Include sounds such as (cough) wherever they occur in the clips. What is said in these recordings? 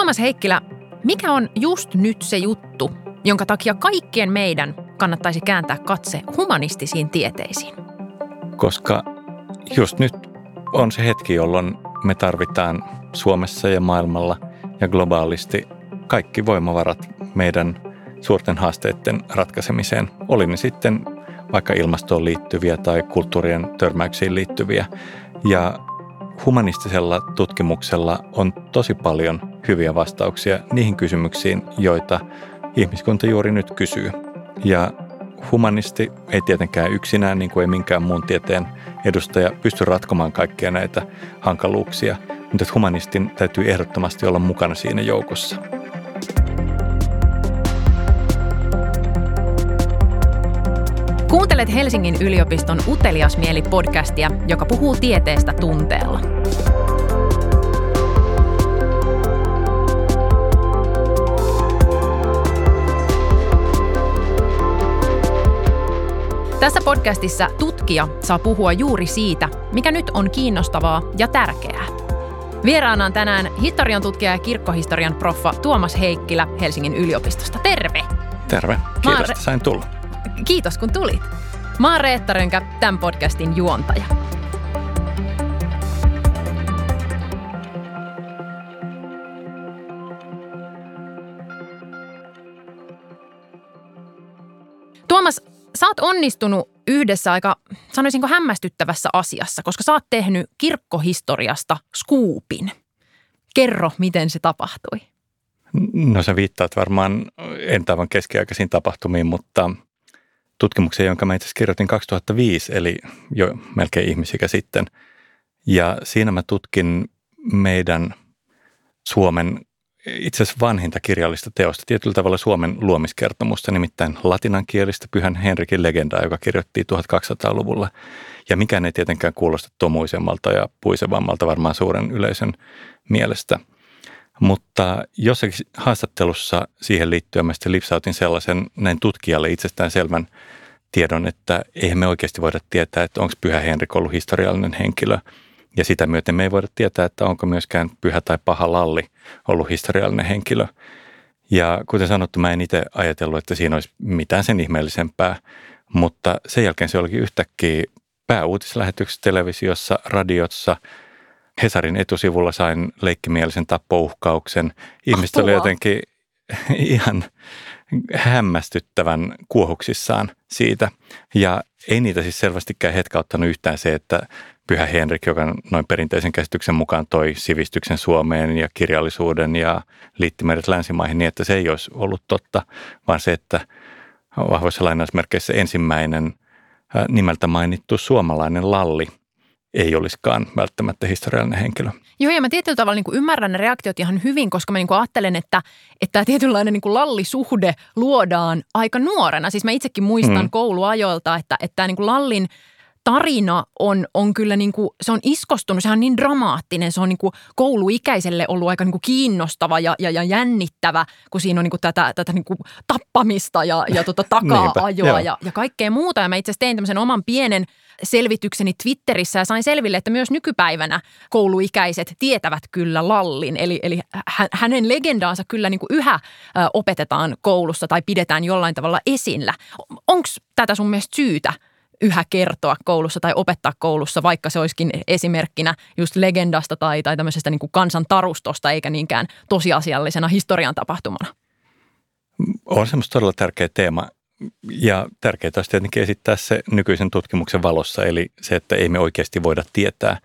Tuomas Heikkilä, mikä on just nyt se juttu, jonka takia kaikkien meidän kannattaisi kääntää katse humanistisiin tieteisiin? Koska just nyt on se hetki, jolloin me tarvitaan Suomessa ja maailmalla ja globaalisti kaikki voimavarat meidän suurten haasteiden ratkaisemiseen. Oli ne sitten vaikka ilmastoon liittyviä tai kulttuurien törmäyksiin liittyviä. Ja humanistisella tutkimuksella on tosi paljon hyviä vastauksia niihin kysymyksiin, joita ihmiskunta juuri nyt kysyy. Ja humanisti ei tietenkään yksinään, niin kuin ei minkään muun tieteen edustaja, pysty ratkomaan kaikkia näitä hankaluuksia, mutta humanistin täytyy ehdottomasti olla mukana siinä joukossa. Kuuntelet Helsingin yliopiston Utelias mieli podcastia, joka puhuu tieteestä tunteella. Tässä podcastissa tutkija saa puhua juuri siitä, mikä nyt on kiinnostavaa ja tärkeää. Vieraana on tänään historian tutkija ja kirkkohistorian proffa Tuomas Heikkilä Helsingin yliopistosta. Terve! Terve, kiitos, että sain tulla. Kiitos kun tulit. Mä oon Reetta Rönkä, tämän podcastin juontaja. Tuomas, sä oot onnistunut yhdessä aika, sanoisinko hämmästyttävässä asiassa, koska sä oot tehnyt kirkkohistoriasta skuupin. Kerro, miten se tapahtui. No sä viittaat varmaan entävän keskiaikaisiin tapahtumiin, mutta tutkimuksen, jonka mä itse kirjoitin 2005, eli jo melkein ihmisikä sitten. Ja siinä mä tutkin meidän Suomen itse asiassa vanhinta kirjallista teosta, tietyllä tavalla Suomen luomiskertomusta, nimittäin latinankielistä Pyhän Henrikin legendaa, joka kirjoitti 1200-luvulla. Ja mikään ei tietenkään kuulosta tomuisemmalta ja puisevammalta varmaan suuren yleisön mielestä. Mutta jossakin haastattelussa siihen liittyen mä lipsautin sellaisen näin tutkijalle itsestään selvän tiedon, että eihän me oikeasti voida tietää, että onko Pyhä Henrik ollut historiallinen henkilö – ja sitä myöten me ei voida tietää, että onko myöskään pyhä tai paha lalli ollut historiallinen henkilö. Ja kuten sanottu, mä en itse ajatellut, että siinä olisi mitään sen ihmeellisempää, mutta sen jälkeen se olikin yhtäkkiä pääuutislähetyksessä televisiossa, radiossa, Hesarin etusivulla sain leikkimielisen tappouhkauksen. Ihmiset oli jotenkin (laughs) ihan hämmästyttävän kuohuksissaan siitä. Ja ei niitä siis selvästikään hetkauttanut yhtään se, että Pyhä Henrik, joka noin perinteisen käsityksen mukaan toi sivistyksen Suomeen ja kirjallisuuden ja liitti meidät länsimaihin niin, että se ei olisi ollut totta, vaan se, että vahvoissa lainausmerkeissä ensimmäinen nimeltä mainittu suomalainen lalli ei olisikaan välttämättä historiallinen henkilö. Joo, ja mä tietyllä tavalla niin kuin ymmärrän ne reaktiot ihan hyvin, koska mä niin kuin ajattelen, että, että tämä tietynlainen niin kuin lallisuhde luodaan aika nuorena. Siis mä itsekin muistan mm. kouluajoilta, että, että tämä niin kuin lallin – tarina on, on kyllä niin kuin, se on iskostunut, sehän on niin dramaattinen, se on niin kuin kouluikäiselle ollut aika niin kuin kiinnostava ja, ja, ja jännittävä, kun siinä on niin kuin tätä, tätä niin kuin tappamista ja, ja tota (laughs) takaa-ajoa ja, ja kaikkea muuta. Ja mä itse asiassa tein tämmöisen oman pienen selvitykseni Twitterissä ja sain selville, että myös nykypäivänä kouluikäiset tietävät kyllä Lallin. Eli, eli hänen legendaansa kyllä niin kuin yhä opetetaan koulussa tai pidetään jollain tavalla esillä. Onko tätä sun mielestä syytä yhä kertoa koulussa tai opettaa koulussa, vaikka se olisikin esimerkkinä just legendasta tai, tai tämmöisestä niin kuin kansantarustosta, eikä niinkään tosiasiallisena historian tapahtumana? On semmoista todella tärkeä teema. Ja tärkeää olisi tietenkin esittää se nykyisen tutkimuksen valossa, eli se, että ei me oikeasti voida tietää.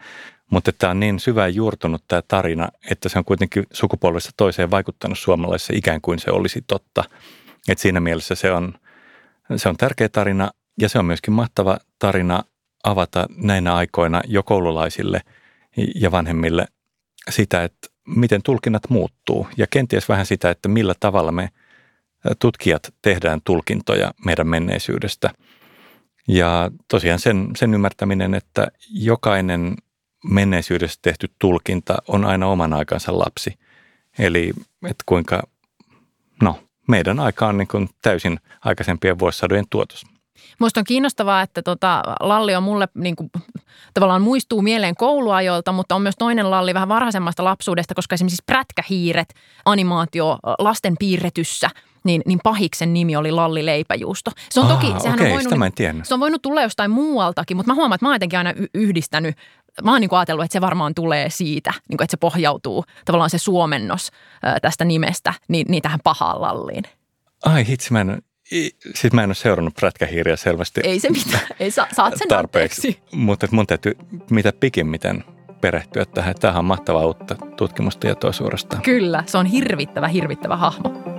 Mutta tämä on niin syvään juurtunut tämä tarina, että se on kuitenkin sukupolvesta toiseen vaikuttanut suomalaisessa ikään kuin se olisi totta. Et siinä mielessä se on, se on tärkeä tarina, ja se on myöskin mahtava tarina avata näinä aikoina jo koululaisille ja vanhemmille sitä, että miten tulkinnat muuttuu ja kenties vähän sitä, että millä tavalla me tutkijat tehdään tulkintoja meidän menneisyydestä. Ja tosiaan sen, sen ymmärtäminen, että jokainen menneisyydessä tehty tulkinta on aina oman aikansa lapsi. Eli että kuinka, no meidän aika on niin kuin täysin aikaisempien vuosisadojen tuotos. Minusta on kiinnostavaa, että tota, Lalli on mulle niin kuin, tavallaan muistuu mieleen kouluajoilta, mutta on myös toinen Lalli vähän varhaisemmasta lapsuudesta, koska esimerkiksi Prätkähiiret, animaatio lasten piirretyssä – niin, niin pahiksen nimi oli Lalli Leipäjuusto. Se on toki, sehän okay, on voinut, se on voinut tulla jostain muualtakin, mutta mä huomaan, että mä oon jotenkin aina yhdistänyt mä oon niin ajatellut, että se varmaan tulee siitä, niin kuin, että se pohjautuu tavallaan se suomennos tästä nimestä niin, niin tähän pahaan lalliin. Ai hitsi, mä en, siis mä en ole seurannut prätkähiiriä selvästi. Ei se mitään, ei sa, saat sen tarpeeksi. Anteeksi. Mutta mun täytyy mitä pikimmiten perehtyä tähän. Tämähän on mahtavaa uutta tutkimustietoa suorastaan. Kyllä, se on hirvittävä, hirvittävä hahmo.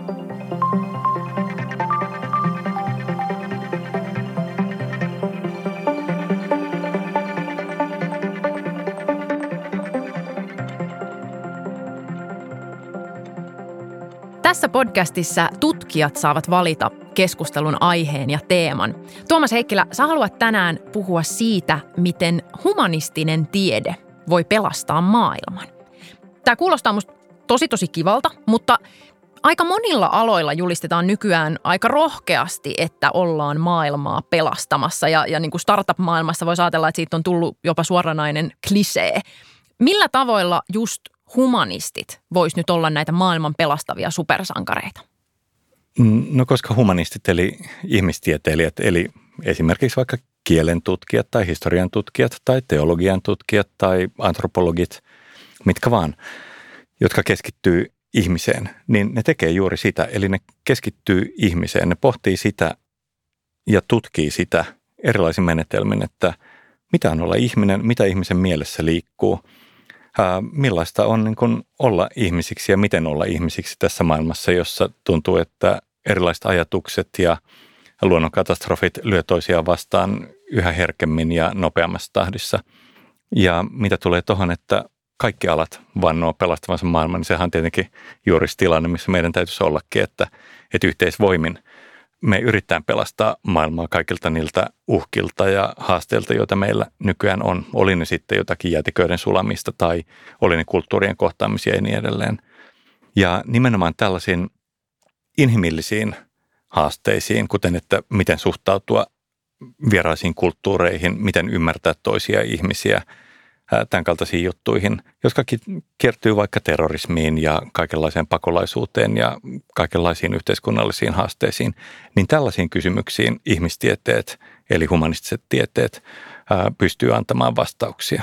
Tässä podcastissa tutkijat saavat valita keskustelun aiheen ja teeman. Tuomas Heikkilä, sä haluat tänään puhua siitä, miten humanistinen tiede voi pelastaa maailman. Tämä kuulostaa musta tosi tosi kivalta, mutta aika monilla aloilla julistetaan nykyään aika rohkeasti, että ollaan maailmaa pelastamassa. Ja, ja niin kuin startup-maailmassa voi ajatella, että siitä on tullut jopa suoranainen klisee. Millä tavoilla just humanistit vois nyt olla näitä maailman pelastavia supersankareita? Mm, no koska humanistit eli ihmistieteilijät, eli esimerkiksi vaikka kielen tutkijat tai historian tutkijat tai teologian tutkijat tai antropologit, mitkä vaan, jotka keskittyy ihmiseen, niin ne tekee juuri sitä. Eli ne keskittyy ihmiseen, ne pohtii sitä ja tutkii sitä erilaisin menetelmin, että mitä on olla ihminen, mitä ihmisen mielessä liikkuu – millaista on niin kuin olla ihmisiksi ja miten olla ihmisiksi tässä maailmassa, jossa tuntuu, että erilaiset ajatukset ja luonnonkatastrofit lyö toisiaan vastaan yhä herkemmin ja nopeammassa tahdissa. Ja mitä tulee tuohon, että kaikki alat vannoo pelastavansa maailman, niin sehän on tietenkin juuri tilanne, missä meidän täytyisi ollakin, että, että yhteisvoimin – me yritetään pelastaa maailmaa kaikilta niiltä uhkilta ja haasteilta, joita meillä nykyään on. Oli ne sitten jotakin jäätiköiden sulamista tai oli ne kulttuurien kohtaamisia ja niin edelleen. Ja nimenomaan tällaisiin inhimillisiin haasteisiin, kuten että miten suhtautua vieraisiin kulttuureihin, miten ymmärtää toisia ihmisiä – tämän kaltaisiin juttuihin, jotka kiertyy vaikka terrorismiin ja kaikenlaiseen pakolaisuuteen ja kaikenlaisiin yhteiskunnallisiin haasteisiin, niin tällaisiin kysymyksiin ihmistieteet eli humanistiset tieteet pystyy antamaan vastauksia.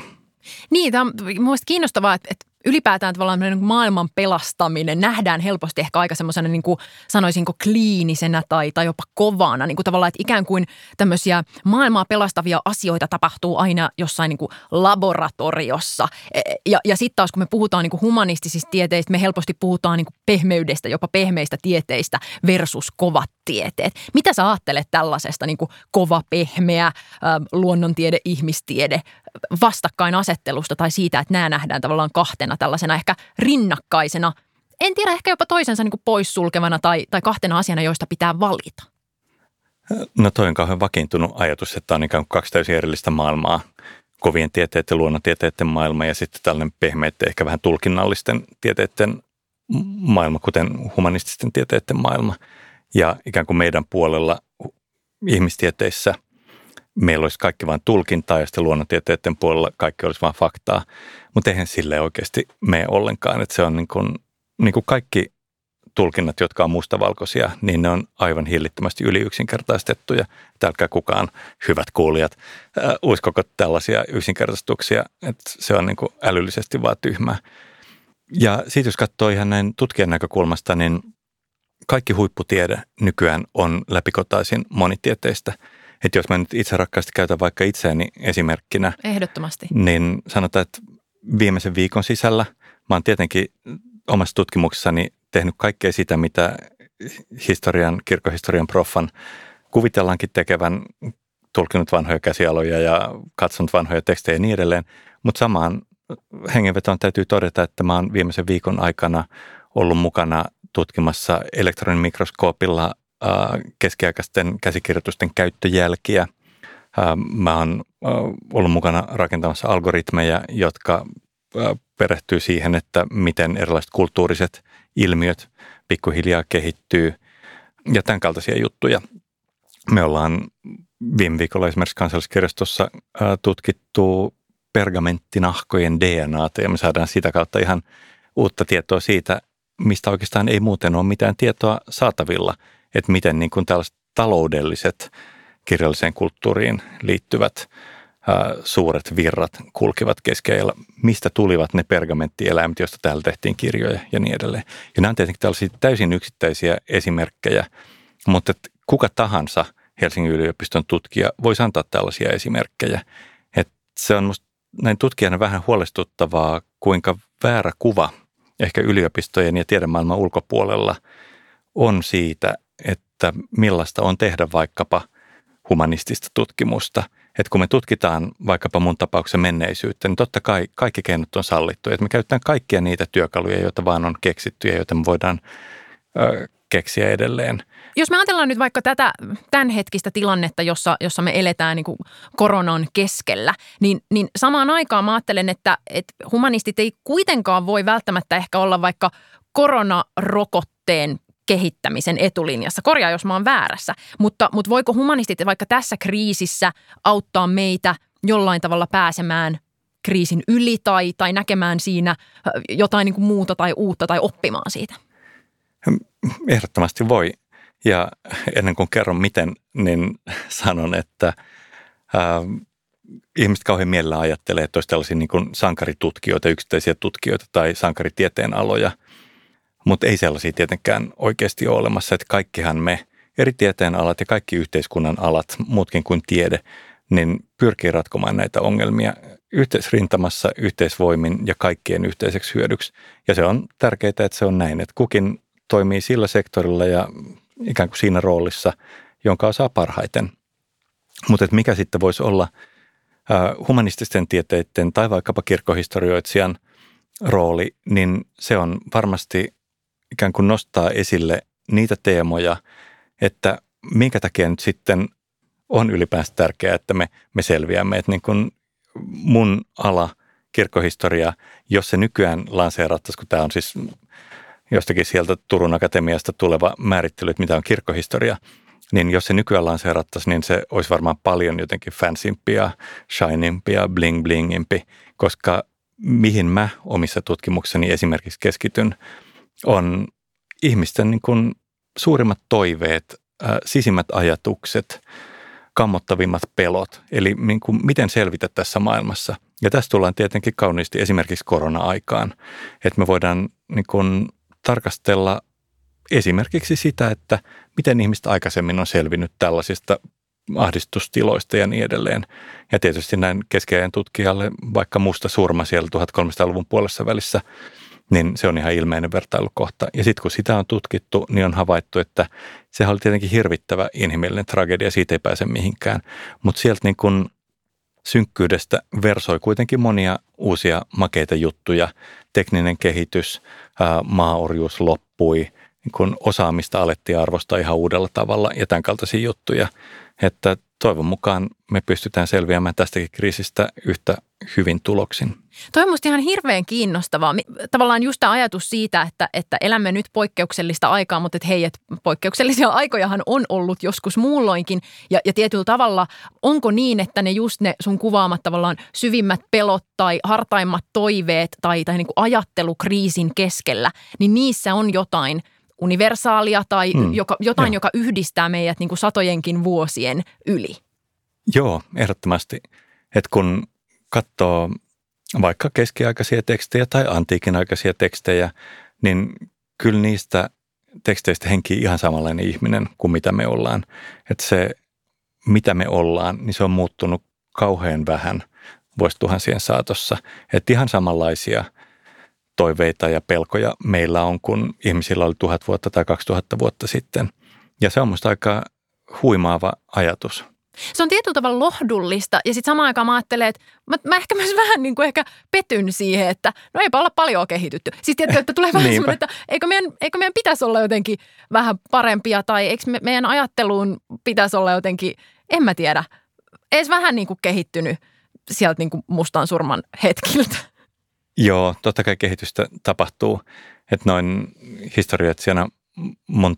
Niin, tämä on mielestäni kiinnostavaa, että ylipäätään tavallaan niin maailman pelastaminen nähdään helposti ehkä aika semmoisena niin kuin sanoisinko kliinisenä tai, tai jopa kovana. Niin kuin tavallaan, että ikään kuin tämmöisiä maailmaa pelastavia asioita tapahtuu aina jossain niin kuin laboratoriossa. E, ja, ja sitten taas kun me puhutaan niin kuin humanistisista tieteistä, me helposti puhutaan niin kuin pehmeydestä, jopa pehmeistä tieteistä versus kovat tieteet. Mitä sä ajattelet tällaisesta niin kova, pehmeä, luonnontiede, ihmistiede vastakkainasettelusta tai siitä, että nämä nähdään tavallaan kahtena tällaisena ehkä rinnakkaisena, en tiedä, ehkä jopa toisensa niin poissulkevana tai, tai kahtena asiana, joista pitää valita? No toi on kauhean vakiintunut ajatus, että on ikään kuin kaksi täysin erillistä maailmaa. Kovien tieteiden, luonnontieteiden maailma ja sitten tällainen pehmeiden, ehkä vähän tulkinnallisten tieteiden maailma, kuten humanististen tieteiden maailma. Ja ikään kuin meidän puolella ihmistieteissä meillä olisi kaikki vain tulkintaa ja sitten luonnontieteiden puolella kaikki olisi vain faktaa. Mutta eihän sille oikeasti mene ollenkaan, että se on niin kuin, niin kuin kaikki tulkinnat, jotka on mustavalkoisia, niin ne on aivan hillittömästi yliyksinkertaistettuja. Tälkää kukaan, hyvät kuulijat, äh, uskoko tällaisia yksinkertaistuksia, että se on niin kuin älyllisesti vaan tyhmää. Ja siitä jos katsoo ihan näin tutkijan näkökulmasta, niin kaikki huipputiede nykyään on läpikotaisin monitieteistä. Että jos mä nyt itse rakkaasti käytän vaikka itseäni esimerkkinä. Ehdottomasti. Niin sanotaan, että viimeisen viikon sisällä mä oon tietenkin omassa tutkimuksessani tehnyt kaikkea sitä, mitä historian, kirkkohistorian proffan kuvitellaankin tekevän, tulkinut vanhoja käsialoja ja katsonut vanhoja tekstejä ja niin edelleen. Mutta samaan hengenvetoon täytyy todeta, että mä oon viimeisen viikon aikana ollut mukana tutkimassa elektronimikroskoopilla keskiaikaisten käsikirjoitusten käyttöjälkiä. Mä oon ollut mukana rakentamassa algoritmeja, jotka perehtyy siihen, että miten erilaiset kulttuuriset ilmiöt pikkuhiljaa kehittyy ja tämän kaltaisia juttuja. Me ollaan viime viikolla esimerkiksi kansalliskirjastossa tutkittu pergamenttinahkojen DNAta ja me saadaan sitä kautta ihan uutta tietoa siitä, mistä oikeastaan ei muuten ole mitään tietoa saatavilla, että miten niin kuin tällaiset taloudelliset kirjalliseen kulttuuriin liittyvät ää, suuret virrat kulkivat keskellä, mistä tulivat ne pergamenttieläimet, joista täällä tehtiin kirjoja ja niin edelleen. Ja nämä on tietenkin tällaisia täysin yksittäisiä esimerkkejä, mutta kuka tahansa Helsingin yliopiston tutkija voisi antaa tällaisia esimerkkejä. Et se on musta näin tutkijana vähän huolestuttavaa, kuinka väärä kuva ehkä yliopistojen ja tiedemaailman ulkopuolella on siitä, että millaista on tehdä vaikkapa humanistista tutkimusta. Että kun me tutkitaan vaikkapa mun tapauksen menneisyyttä, niin totta kai kaikki keinot on sallittu. Että me käytetään kaikkia niitä työkaluja, joita vaan on keksitty ja joita me voidaan keksiä edelleen. Jos me ajatellaan nyt vaikka tätä tämänhetkistä tilannetta, jossa, jossa me eletään niin koronan keskellä, niin, niin samaan aikaan mä ajattelen, että, että humanistit ei kuitenkaan voi välttämättä ehkä olla vaikka koronarokotteen kehittämisen etulinjassa. Korjaa, jos mä oon väärässä, mutta, mutta voiko humanistit vaikka tässä kriisissä auttaa meitä jollain tavalla pääsemään kriisin yli tai, tai näkemään siinä jotain niin kuin muuta tai uutta tai oppimaan siitä? Ehdottomasti voi. Ja ennen kuin kerron miten, niin sanon, että ää, ihmiset kauhean mielellään ajattelee, että olisi tällaisia niin kuin sankaritutkijoita, yksittäisiä tutkijoita tai sankaritieteen aloja, mutta ei sellaisia tietenkään oikeasti ole olemassa, että kaikkihan me, eri tieteen alat ja kaikki yhteiskunnan alat, muutkin kuin tiede, niin pyrkii ratkomaan näitä ongelmia yhteisrintamassa, yhteisvoimin ja kaikkien yhteiseksi hyödyksi. Ja se on tärkeää, että se on näin, että kukin toimii sillä sektorilla ja ikään kuin siinä roolissa, jonka osaa parhaiten. Mutta mikä sitten voisi olla humanististen tieteiden tai vaikkapa kirkkohistorioitsijan rooli, niin se on varmasti ikään kuin nostaa esille niitä teemoja, että minkä takia nyt sitten on ylipäänsä tärkeää, että me, me selviämme. Että niin kuin mun ala, kirkkohistoria, jos se nykyään lanseerattaisiin, kun tämä on siis jostakin sieltä Turun Akatemiasta tuleva määrittely, että mitä on kirkkohistoria, niin jos se nykyään lanseerattaisiin, niin se olisi varmaan paljon jotenkin fansimpia, shinimpia, bling blingimpi, koska mihin mä omissa tutkimukseni esimerkiksi keskityn, on ihmisten niin kuin suurimmat toiveet, sisimmät ajatukset, kammottavimmat pelot, eli niin kuin miten selvitä tässä maailmassa. Ja tässä tullaan tietenkin kauniisti esimerkiksi korona-aikaan, että me voidaan niin kuin tarkastella esimerkiksi sitä, että miten ihmiset aikaisemmin on selvinnyt tällaisista ahdistustiloista ja niin edelleen. Ja tietysti näin keskeinen tutkijalle, vaikka musta surma siellä 1300-luvun puolessa välissä, niin se on ihan ilmeinen vertailukohta. Ja sitten kun sitä on tutkittu, niin on havaittu, että se oli tietenkin hirvittävä inhimillinen tragedia, siitä ei pääse mihinkään. Mutta sieltä niin kun synkkyydestä versoi kuitenkin monia uusia makeita juttuja. Tekninen kehitys, maaorjuus loppui, niin kun osaamista alettiin arvostaa ihan uudella tavalla ja tämän kaltaisia juttuja. Että toivon mukaan me pystytään selviämään tästäkin kriisistä yhtä hyvin tuloksin. Toi on musta ihan hirveän kiinnostavaa. Tavallaan just tämä ajatus siitä, että, että elämme nyt poikkeuksellista aikaa, mutta että hei, että poikkeuksellisia (laughs) aikojahan on ollut joskus muulloinkin. Ja, ja tietyllä tavalla onko niin, että ne just ne sun kuvaamat tavallaan syvimmät pelot tai hartaimmat toiveet tai, tai niin kuin ajattelu kriisin keskellä, niin niissä on jotain – universaalia tai mm, joka, jotain, jo. joka yhdistää meidät niin kuin satojenkin vuosien yli. Joo, ehdottomasti. Että kun katsoo vaikka keskiaikaisia tekstejä tai antiikin aikaisia tekstejä, niin kyllä niistä teksteistä henkii ihan samanlainen ihminen kuin mitä me ollaan. Että se, mitä me ollaan, niin se on muuttunut kauhean vähän vuosituhansien saatossa. Että ihan samanlaisia toiveita ja pelkoja meillä on, kun ihmisillä oli tuhat vuotta tai kaksi tuhatta vuotta sitten. Ja se on musta aika huimaava ajatus. Se on tietyllä tavalla lohdullista ja sitten samaan aikaan mä ajattelen, että mä, mä ehkä myös (laughs) vähän niin kuin ehkä petyn siihen, että no eipä olla paljon kehitytty. Siis tietysti, että tulee vähän semmoinen, että eikö meidän, eikö meidän pitäisi olla jotenkin vähän parempia tai eikö me, meidän ajatteluun pitäisi olla jotenkin, en mä tiedä, edes vähän niin kuin kehittynyt sieltä niin kuin mustan surman hetkiltä. Joo, totta kai kehitystä tapahtuu. Että noin historioitsijana mun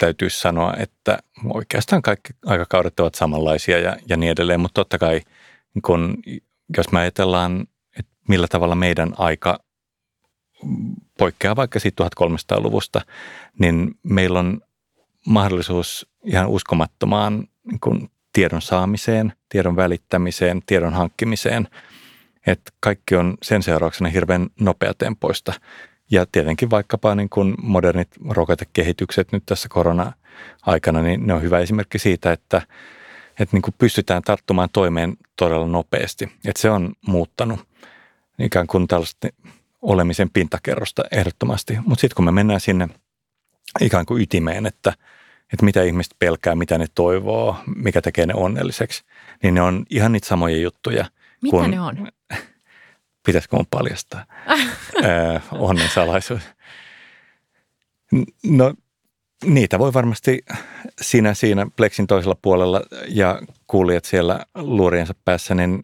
täytyy sanoa, että oikeastaan kaikki aikakaudet ovat samanlaisia ja, ja niin edelleen, mutta totta kai kun, jos me ajatellaan, että millä tavalla meidän aika poikkeaa vaikka siitä 1300-luvusta, niin meillä on mahdollisuus ihan uskomattomaan niin kuin tiedon saamiseen, tiedon välittämiseen, tiedon hankkimiseen. Että kaikki on sen seurauksena hirveän nopeatempoista. Ja tietenkin vaikkapa niin kuin modernit rokotekehitykset nyt tässä korona-aikana, niin ne on hyvä esimerkki siitä, että, että niin kuin pystytään tarttumaan toimeen todella nopeasti. Että se on muuttanut ikään kuin tällaista olemisen pintakerrosta ehdottomasti. Mutta sitten kun me mennään sinne ikään kuin ytimeen, että, että mitä ihmiset pelkää, mitä ne toivoo, mikä tekee ne onnelliseksi, niin ne on ihan niitä samoja juttuja. Mitä kun, ne on? Pitäisikö mun paljastaa? (laughs) onnen salaisuus. No niitä voi varmasti sinä siinä Plexin toisella puolella ja kuulijat siellä luuriensa päässä, niin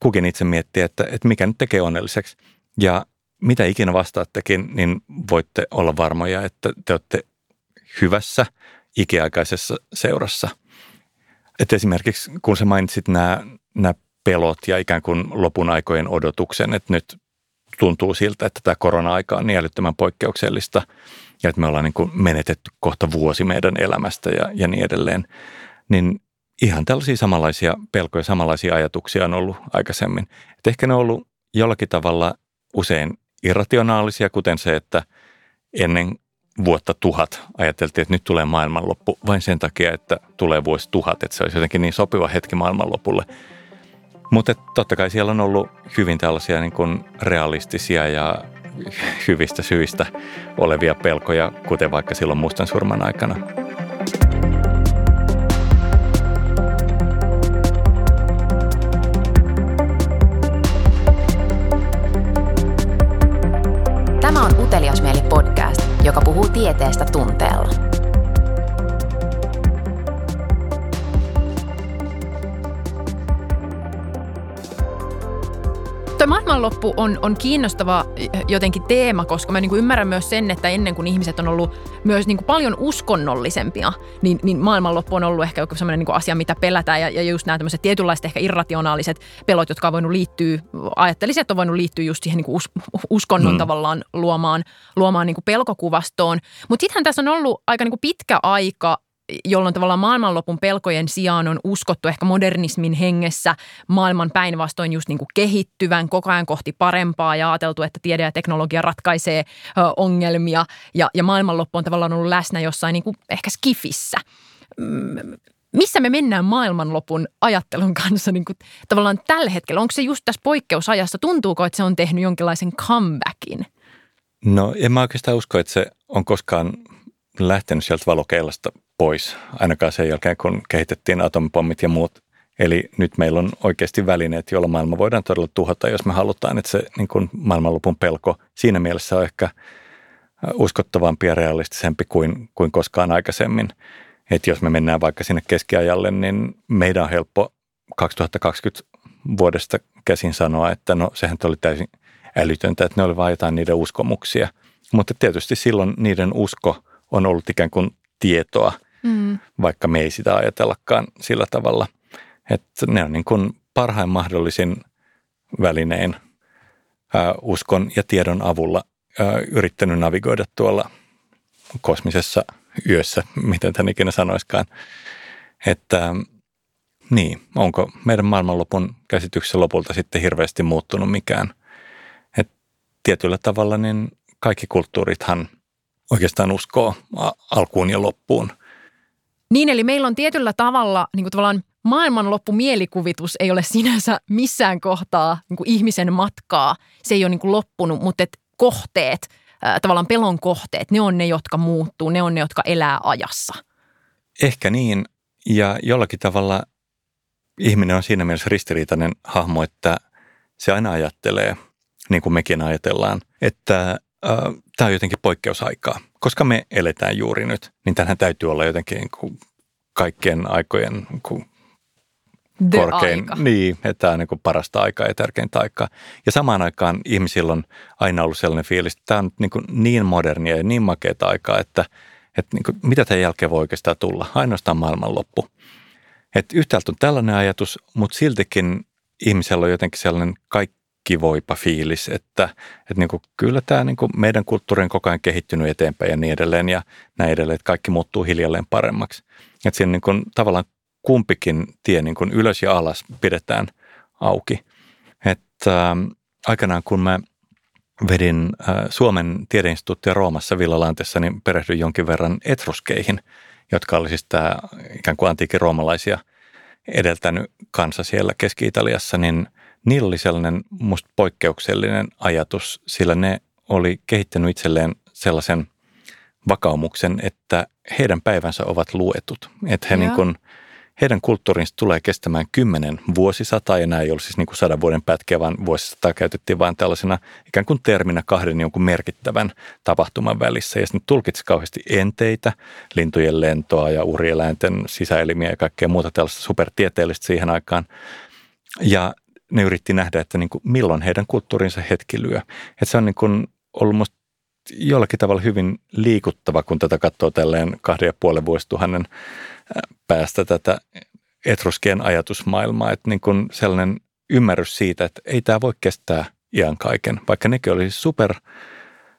kukin itse miettii, että, että mikä nyt tekee onnelliseksi. Ja mitä ikinä vastaattekin, niin voitte olla varmoja, että te olette hyvässä ikiaikaisessa seurassa. Et esimerkiksi kun sä mainitsit nämä, nämä pelot ja ikään kuin lopun aikojen odotuksen, että nyt tuntuu siltä, että tämä korona-aika on niin älyttömän poikkeuksellista ja että me ollaan niin kuin menetetty kohta vuosi meidän elämästä ja, ja niin edelleen, niin ihan tällaisia samanlaisia pelkoja, samanlaisia ajatuksia on ollut aikaisemmin. Et ehkä ne on ollut jollakin tavalla usein irrationaalisia, kuten se, että ennen vuotta tuhat ajateltiin, että nyt tulee maailmanloppu vain sen takia, että tulee vuosi tuhat, että se olisi jotenkin niin sopiva hetki maailmanlopulle. Mutta totta kai siellä on ollut hyvin tällaisia niin kuin realistisia ja hyvistä syistä olevia pelkoja, kuten vaikka silloin mustan surman aikana. joka puhuu tieteestä tunteella. Tuo maailmanloppu on, on kiinnostava jotenkin teema, koska mä niin kuin ymmärrän myös sen, että ennen kuin ihmiset on ollut myös niin kuin paljon uskonnollisempia, niin, niin maailmanloppu on ollut ehkä joku sellainen niin kuin asia, mitä pelätään. Ja, ja just nämä tämmöiset tietynlaiset ehkä irrationaaliset pelot, jotka on voinut liittyä, ajattelisin, että on voinut liittyä just siihen niin kuin us, uskonnon mm. tavallaan luomaan, luomaan niin kuin pelkokuvastoon. Mutta sittenhän tässä on ollut aika niin kuin pitkä aika jolloin tavallaan maailmanlopun pelkojen sijaan on uskottu ehkä modernismin hengessä maailman päinvastoin just niin kuin kehittyvän koko ajan kohti parempaa ja ajateltu, että tiede ja teknologia ratkaisee ongelmia ja, ja maailmanloppu on tavallaan ollut läsnä jossain niin kuin ehkä skifissä mm, missä me mennään maailmanlopun ajattelun kanssa niin kuin tavallaan tällä hetkellä? Onko se just tässä poikkeusajassa? Tuntuuko, että se on tehnyt jonkinlaisen comebackin? No en mä oikeastaan usko, että se on koskaan lähtenyt sieltä valokeilasta pois, ainakaan sen jälkeen, kun kehitettiin atomipommit ja muut. Eli nyt meillä on oikeasti välineet, joilla maailma voidaan todella tuhota, jos me halutaan, että se niin kuin maailmanlopun pelko siinä mielessä on ehkä uskottavampi ja realistisempi kuin, kuin koskaan aikaisemmin. Että jos me mennään vaikka sinne keskiajalle, niin meidän on helppo 2020 vuodesta käsin sanoa, että no sehän oli täysin älytöntä, että ne oli vain jotain niiden uskomuksia. Mutta tietysti silloin niiden usko on ollut ikään kuin tietoa – mm. vaikka me ei sitä ajatellakaan sillä tavalla. Että ne on niin kuin parhain mahdollisin välinein ää, uskon ja tiedon avulla ää, yrittänyt navigoida tuolla kosmisessa yössä, miten tämän ikinä sanoiskaan. Että niin, onko meidän maailmanlopun käsityksessä lopulta sitten hirveästi muuttunut mikään. Et tietyllä tavalla niin kaikki kulttuurithan oikeastaan uskoo alkuun ja loppuun. Niin, eli meillä on tietyllä tavalla niin kuin tavallaan maailmanloppumielikuvituus ei ole sinänsä missään kohtaa niin kuin ihmisen matkaa. Se ei ole niin kuin loppunut, mutta et kohteet, tavallaan pelon kohteet, ne on ne, jotka muuttuu, ne on ne, jotka elää ajassa. Ehkä niin, ja jollakin tavalla ihminen on siinä mielessä ristiriitainen hahmo, että se aina ajattelee, niin kuin mekin ajatellaan, että äh, tämä on jotenkin poikkeusaikaa koska me eletään juuri nyt, niin tähän täytyy olla jotenkin niin kuin kaikkien aikojen niin kuin korkein, aika. niin, että tämä on niin parasta aikaa ja tärkeintä aikaa. Ja samaan aikaan ihmisillä on aina ollut sellainen fiilis, että tämä on niin, kuin niin modernia ja niin makeata aikaa, että, että niin kuin, mitä tämän jälkeen voi oikeastaan tulla, ainoastaan maailmanloppu. Että yhtäältä on tällainen ajatus, mutta siltikin ihmisellä on jotenkin sellainen kaikki voipa fiilis, että, että niin kuin, kyllä tämä niin kuin meidän kulttuuri on koko ajan kehittynyt eteenpäin ja niin edelleen ja näin edelleen, että kaikki muuttuu hiljalleen paremmaksi. Että siinä niin kuin, tavallaan kumpikin tie niin kuin ylös ja alas pidetään auki. Että äh, aikanaan kun mä vedin äh, Suomen tiedeinstituuttia Roomassa Villalantessa, niin perehdyin jonkin verran etruskeihin, jotka oli siis tämä ikään kuin antiikin roomalaisia edeltänyt kansa siellä Keski-Italiassa, niin niillä oli sellainen musta poikkeuksellinen ajatus, sillä ne oli kehittänyt itselleen sellaisen vakaumuksen, että heidän päivänsä ovat luetut. Että he niin kuin – heidän kulttuurinsa tulee kestämään kymmenen vuosisataa, ja nämä ei ole siis niin kuin sadan vuoden pätkiä, vaan vuosisataa käytettiin vain tällaisena ikään kuin terminä kahden jonkun merkittävän tapahtuman välissä. Ja sitten tulkitsi kauheasti enteitä, lintujen lentoa ja urieläinten sisäelimiä ja kaikkea muuta tällaista supertieteellistä siihen aikaan. Ja ne yritti nähdä, että niin kuin milloin heidän kulttuurinsa hetki lyö. Että se on niin kuin ollut musta jollakin tavalla hyvin liikuttava, kun tätä katsoo tälleen kahden ja puolen vuosituhannen päästä tätä etruskien ajatusmaailmaa, että niin sellainen ymmärrys siitä, että ei tämä voi kestää iän kaiken, vaikka nekin oli super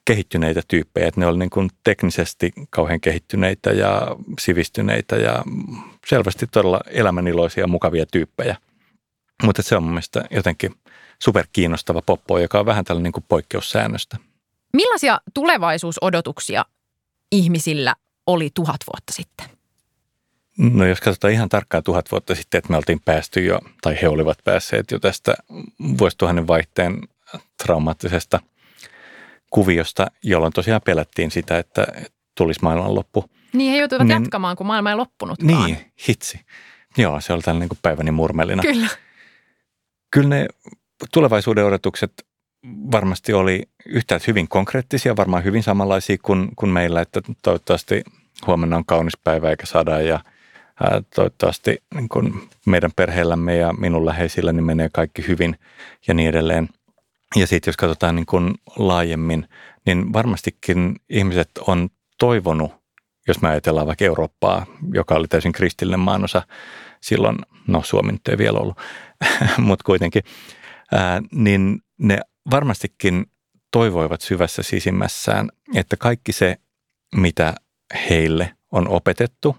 kehittyneitä tyyppejä, että ne oli niin kuin teknisesti kauhean kehittyneitä ja sivistyneitä ja selvästi todella elämäniloisia ja mukavia tyyppejä. Mutta se on mun mielestä jotenkin super kiinnostava poppo, joka on vähän tällainen niin kuin poikkeussäännöstä. Millaisia tulevaisuusodotuksia ihmisillä oli tuhat vuotta sitten? No jos katsotaan ihan tarkkaan tuhat vuotta sitten, että me oltiin päästy jo, tai he olivat päässeet jo tästä vuosituhannen vaihteen traumaattisesta kuviosta, jolloin tosiaan pelättiin sitä, että tulisi maailmanloppu. Niin he joutuivat niin, jatkamaan, kun maailma ei loppunut. Niin, hitsi. Joo, se oli tällainen niin päiväni murmelina. Kyllä. Kyllä ne tulevaisuuden odotukset varmasti oli yhtäältä hyvin konkreettisia, varmaan hyvin samanlaisia kuin, kuin meillä, että toivottavasti huomenna on kaunis päivä eikä sada ja toivottavasti niin kuin meidän perheellämme ja minun läheisillä niin menee kaikki hyvin ja niin edelleen. Ja sitten jos katsotaan niin kuin laajemmin, niin varmastikin ihmiset on toivonut, jos me ajatellaan vaikka Eurooppaa, joka oli täysin kristillinen maanosa silloin, no Suomi nyt ei vielä ollut, (laughs) mutta kuitenkin, ää, niin ne varmastikin toivoivat syvässä sisimmässään, että kaikki se, mitä heille on opetettu,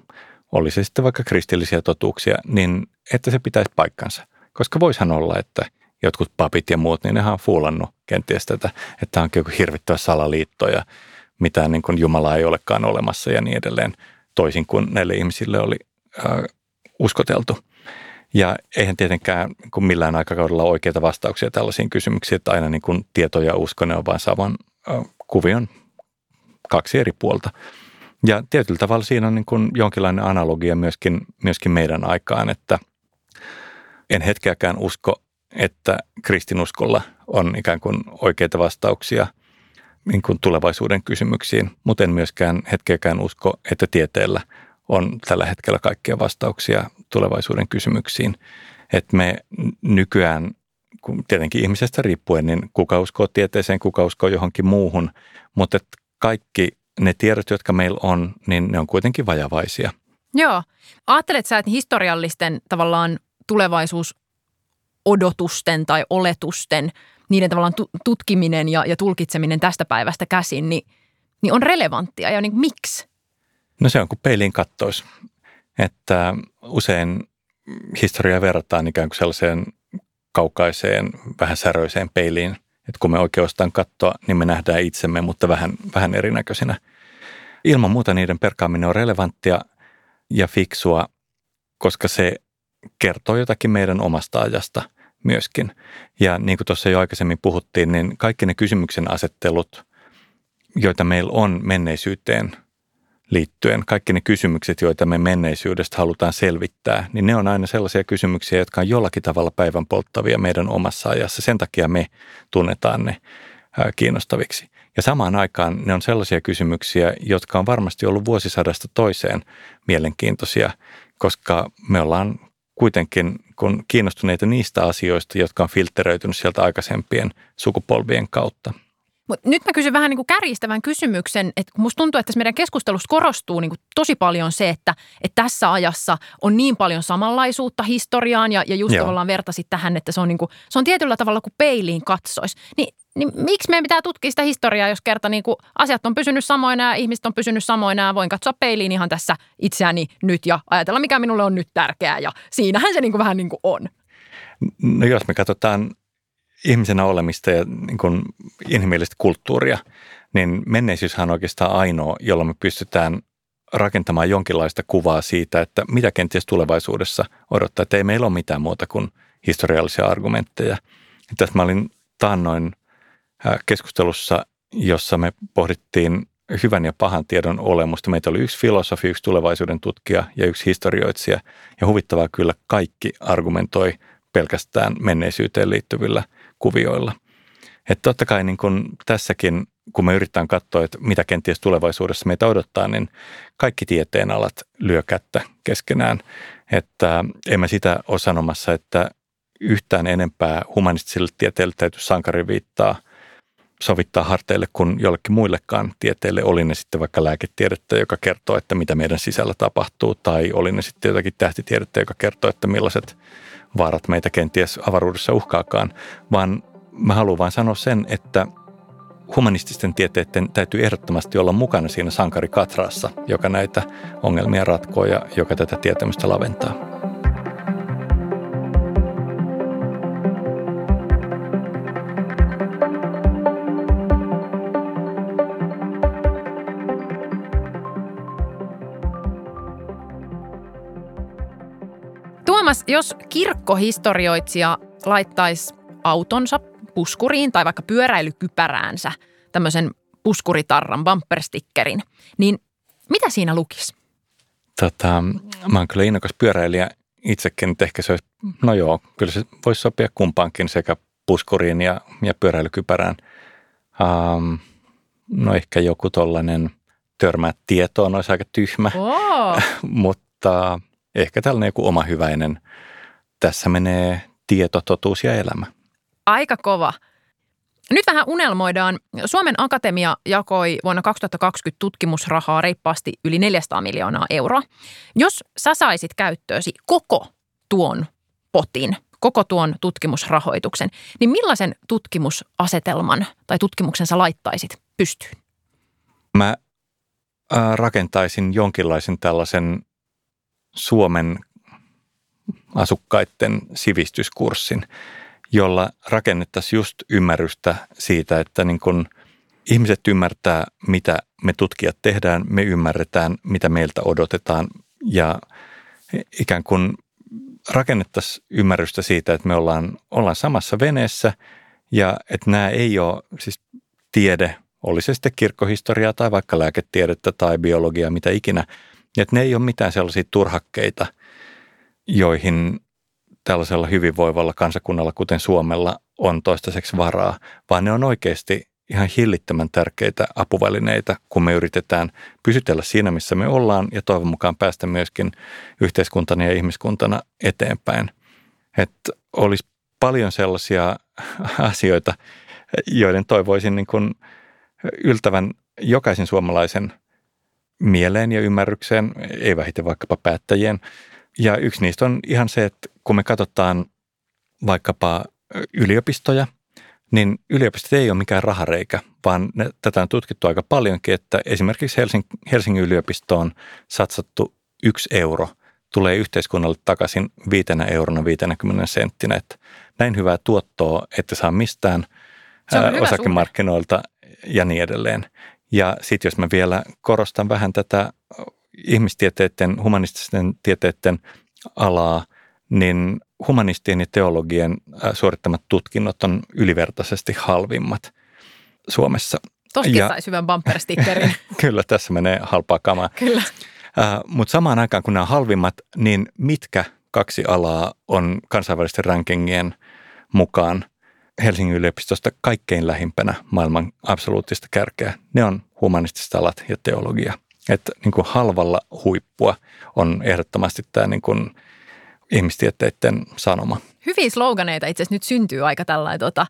oli se sitten vaikka kristillisiä totuuksia, niin että se pitäisi paikkansa. Koska voishan olla, että jotkut papit ja muut, niin nehän on fuulannut kenties tätä, että on joku hirvittävä salaliitto ja mitään niin kuin Jumalaa ei olekaan olemassa ja niin edelleen, toisin kuin näille ihmisille oli äh, uskoteltu. Ja eihän tietenkään kun millään aikakaudella oikeita vastauksia tällaisiin kysymyksiin, että aina niin kuin tieto ja usko ne on vain saman kuvion kaksi eri puolta. Ja tietyllä tavalla siinä on niin kuin jonkinlainen analogia myöskin, myöskin meidän aikaan, että en hetkeäkään usko, että kristinuskolla on ikään kuin oikeita vastauksia niin kuin tulevaisuuden kysymyksiin, mutta en myöskään hetkeäkään usko, että tieteellä on tällä hetkellä kaikkia vastauksia tulevaisuuden kysymyksiin. Että me nykyään, kun tietenkin ihmisestä riippuen, niin kuka uskoo tieteeseen, kuka uskoo johonkin muuhun, mutta kaikki ne tiedot, jotka meillä on, niin ne on kuitenkin vajavaisia. Joo. Ajattelet sä, että historiallisten tavallaan tulevaisuusodotusten tai oletusten, niiden tavallaan tutkiminen ja, ja tulkitseminen tästä päivästä käsin, niin, niin on relevanttia ja niin miksi? No se on kuin peiliin kattois. Että usein historiaa verrataan ikään kuin sellaiseen kaukaiseen, vähän säröiseen peiliin, että kun me oikeastaan katsoa, niin me nähdään itsemme, mutta vähän, vähän erinäköisinä. Ilman muuta niiden perkaaminen on relevanttia ja fiksua, koska se kertoo jotakin meidän omasta ajasta myöskin. Ja niin kuin tuossa jo aikaisemmin puhuttiin, niin kaikki ne kysymyksen asettelut, joita meillä on menneisyyteen liittyen, kaikki ne kysymykset, joita me menneisyydestä halutaan selvittää, niin ne on aina sellaisia kysymyksiä, jotka on jollakin tavalla päivän polttavia meidän omassa ajassa. Sen takia me tunnetaan ne kiinnostaviksi. Ja samaan aikaan ne on sellaisia kysymyksiä, jotka on varmasti ollut vuosisadasta toiseen mielenkiintoisia, koska me ollaan kuitenkin kun kiinnostuneita niistä asioista, jotka on filteröitynyt sieltä aikaisempien sukupolvien kautta. Mutta nyt mä kysyn vähän niin kuin kärjistävän kysymyksen, että musta tuntuu, että tässä meidän keskustelussa korostuu niin kuin tosi paljon se, että, että tässä ajassa on niin paljon samanlaisuutta historiaan ja, ja just Joo. tavallaan vertasit tähän, että se on, niin kuin, se on tietyllä tavalla kuin peiliin katsoisi. Niin, niin miksi meidän pitää tutkia sitä historiaa, jos kerta niin kuin asiat on pysynyt samoina ja ihmiset on pysynyt samoina ja voin katsoa peiliin ihan tässä itseäni nyt ja ajatella, mikä minulle on nyt tärkeää ja siinähän se niin kuin vähän niin kuin on. No jos me katsotaan ihmisenä olemista ja niin kuin inhimillistä kulttuuria, niin menneisyyshän on oikeastaan ainoa, jolla me pystytään rakentamaan jonkinlaista kuvaa siitä, että mitä kenties tulevaisuudessa odottaa, että ei meillä ole mitään muuta kuin historiallisia argumentteja. Tässä mä olin taannoin keskustelussa, jossa me pohdittiin hyvän ja pahan tiedon olemusta. Meitä oli yksi filosofi, yksi tulevaisuuden tutkija ja yksi historioitsija. Ja huvittavaa kyllä kaikki argumentoi pelkästään menneisyyteen liittyvillä kuvioilla. Että totta kai niin kun tässäkin, kun me yritetään katsoa, että mitä kenties tulevaisuudessa meitä odottaa, niin kaikki tieteenalat lyö kättä keskenään. Että en mä sitä ole sanomassa, että yhtään enempää humanistisille tieteille täytyy sankari viittaa sovittaa harteille kuin jollekin muillekaan tieteille, oli ne sitten vaikka lääketiedettä, joka kertoo, että mitä meidän sisällä tapahtuu, tai oli ne sitten jotakin tähtitiedettä, joka kertoo, että millaiset vaarat meitä kenties avaruudessa uhkaakaan, vaan mä haluan vain sanoa sen, että humanististen tieteiden täytyy ehdottomasti olla mukana siinä sankarikatraassa, joka näitä ongelmia ratkoo ja joka tätä tietämystä laventaa. Tuomas, jos kirkkohistorioitsija laittaisi autonsa puskuriin tai vaikka pyöräilykypäräänsä tämmöisen puskuritarran, bumperstickerin, niin mitä siinä lukisi? Tota, mä oon kyllä innokas pyöräilijä itsekin, että ehkä se olisi, no joo, kyllä se voisi sopia kumpaankin sekä puskuriin ja, ja pyöräilykypärään. Um, no ehkä joku tollainen törmää tietoon olisi aika tyhmä, oh. (laughs) mutta ehkä tällainen joku oma hyväinen. Tässä menee tieto, totuus ja elämä. Aika kova. Nyt vähän unelmoidaan. Suomen Akatemia jakoi vuonna 2020 tutkimusrahaa reippaasti yli 400 miljoonaa euroa. Jos sä saisit käyttöösi koko tuon potin, koko tuon tutkimusrahoituksen, niin millaisen tutkimusasetelman tai tutkimuksen sä laittaisit pystyyn? Mä rakentaisin jonkinlaisen tällaisen Suomen asukkaiden sivistyskurssin, jolla rakennettaisiin just ymmärrystä siitä, että niin kun ihmiset ymmärtää, mitä me tutkijat tehdään, me ymmärretään, mitä meiltä odotetaan ja ikään kuin rakennettaisiin ymmärrystä siitä, että me ollaan, ollaan samassa veneessä ja että nämä ei ole siis tiede, oli se sitten kirkkohistoriaa tai vaikka lääketiedettä tai biologiaa, mitä ikinä – että ne ei ole mitään sellaisia turhakkeita, joihin tällaisella hyvinvoivalla kansakunnalla, kuten Suomella, on toistaiseksi varaa, vaan ne on oikeasti ihan hillittömän tärkeitä apuvälineitä, kun me yritetään pysytellä siinä, missä me ollaan ja toivon mukaan päästä myöskin yhteiskuntana ja ihmiskuntana eteenpäin. Että olisi paljon sellaisia (laughs) asioita, joiden toivoisin niin kuin yltävän jokaisen suomalaisen mieleen ja ymmärrykseen, ei vähiten vaikkapa päättäjien. Ja yksi niistä on ihan se, että kun me katsotaan vaikkapa yliopistoja, niin yliopistot ei ole mikään rahareikä, vaan ne, tätä on tutkittu aika paljonkin, että esimerkiksi Helsing, Helsingin yliopistoon satsattu yksi euro tulee yhteiskunnalle takaisin viitenä eurona 50 senttinä. Että näin hyvää tuottoa, että saa mistään osakemarkkinoilta ja niin edelleen. Ja sitten jos mä vielä korostan vähän tätä ihmistieteiden, humanististen tieteiden alaa, niin humanistien ja teologien suorittamat tutkinnot on ylivertaisesti halvimmat Suomessa. Toskin ja, saisi hyvän bumperstickerin. (laughs) kyllä, tässä menee halpaa kamaa. Kyllä. Mutta samaan aikaan, kun nämä on halvimmat, niin mitkä kaksi alaa on kansainvälisten rankingien mukaan Helsingin yliopistosta kaikkein lähimpänä maailman absoluuttista kärkeä. Ne on humanistiset alat ja teologia. Että niin kuin halvalla huippua on ehdottomasti tämä niin kuin ihmistieteiden sanoma. Hyviä sloganeita itse asiassa nyt syntyy aika tällainen tota,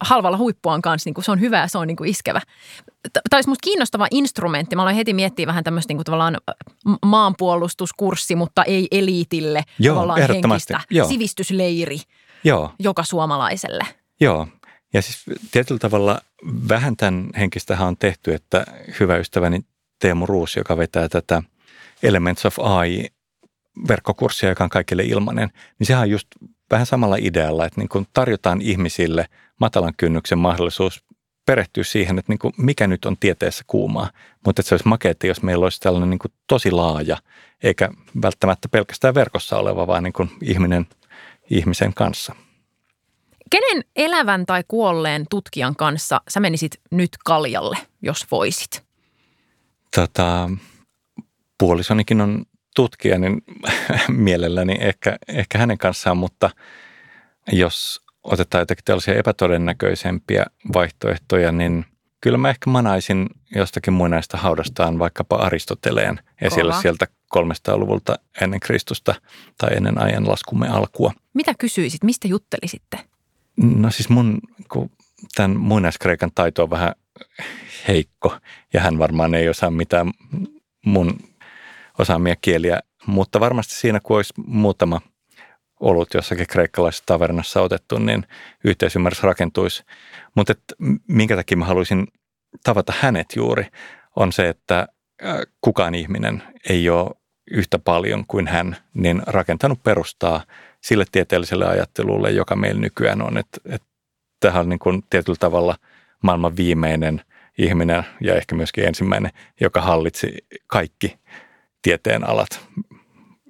halvalla huippuaan kanssa, niin kuin se on hyvä ja se on niin kuin iskevä. Tämä olisi minusta kiinnostava instrumentti. Mä aloin heti miettiä vähän tämmöistä niin kuin tavallaan maanpuolustuskurssi, mutta ei eliitille. Joo, tavallaan ehdottomasti. Henkistä, Joo. sivistysleiri Joo, joka suomalaiselle. Joo. Ja siis tietyllä tavalla vähän tämän henkistähän on tehty, että hyvä ystäväni Teemu Ruus, joka vetää tätä Elements of AI verkkokurssia, joka on kaikille ilmainen, niin sehän on just vähän samalla idealla, että niin kun tarjotaan ihmisille matalan kynnyksen mahdollisuus perehtyä siihen, että niin kuin mikä nyt on tieteessä kuumaa. Mutta se olisi makeeta, jos meillä olisi tällainen niin kuin tosi laaja, eikä välttämättä pelkästään verkossa oleva, vaan niin kuin ihminen ihmisen kanssa. Kenen elävän tai kuolleen tutkijan kanssa sä menisit nyt kaljalle, jos voisit? Tota, puolisonikin on tutkija, niin (laughs) mielelläni ehkä, ehkä hänen kanssaan, mutta jos otetaan jotakin tällaisia epätodennäköisempiä vaihtoehtoja, niin kyllä mä ehkä manaisin jostakin muinaista haudastaan vaikkapa Aristoteleen esille Kova. sieltä 300-luvulta ennen Kristusta tai ennen ajan laskumme alkua. Mitä kysyisit? Mistä juttelisitte? No siis mun, kun tämän muinaiskreikan taito on vähän heikko ja hän varmaan ei osaa mitään mun osaamia kieliä, mutta varmasti siinä kun olisi muutama ollut jossakin kreikkalaisessa tavernassa otettu, niin yhteisymmärrys rakentuisi. Mutta et minkä takia mä haluaisin tavata hänet juuri, on se, että kukaan ihminen ei ole yhtä paljon kuin hän, niin rakentanut perustaa sille tieteelliselle ajattelulle, joka meillä nykyään on. Että et tämähän on niin kuin tietyllä tavalla maailman viimeinen ihminen ja ehkä myöskin ensimmäinen, joka hallitsi kaikki tieteen alat.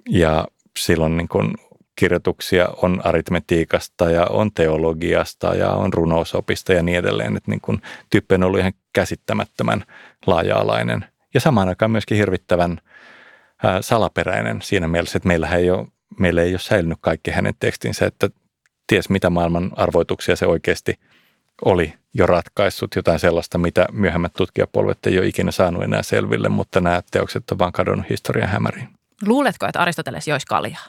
Ja silloin niin kuin kirjoituksia on aritmetiikasta ja on teologiasta ja on runousopista ja niin edelleen. Että niin kuin tyyppi on ollut ihan käsittämättömän laaja-alainen ja samaan aikaan myöskin hirvittävän salaperäinen siinä mielessä, että meillä ei ole, meillä ei ole säilynyt kaikki hänen tekstinsä, että ties mitä maailman arvoituksia se oikeasti oli jo ratkaissut, jotain sellaista, mitä myöhemmät tutkijapolvet ei ole ikinä saanut enää selville, mutta nämä teokset on vaan kadonnut historian hämäriin. Luuletko, että Aristoteles joisi kaljaa?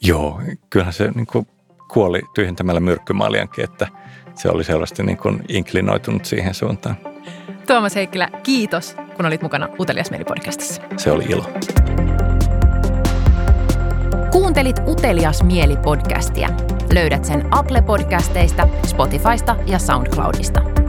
Joo, kyllähän se niin kuin kuoli tyhjentämällä myrkkymaljankin, että se oli selvästi niin kuin inklinoitunut siihen suuntaan. Tuomas Heikkilä, kiitos, kun olit mukana Utelias Mieli-podcastissa. Se oli ilo. Kuuntelit Utelias Mieli-podcastia. Löydät sen Apple-podcasteista, Spotifysta ja SoundCloudista.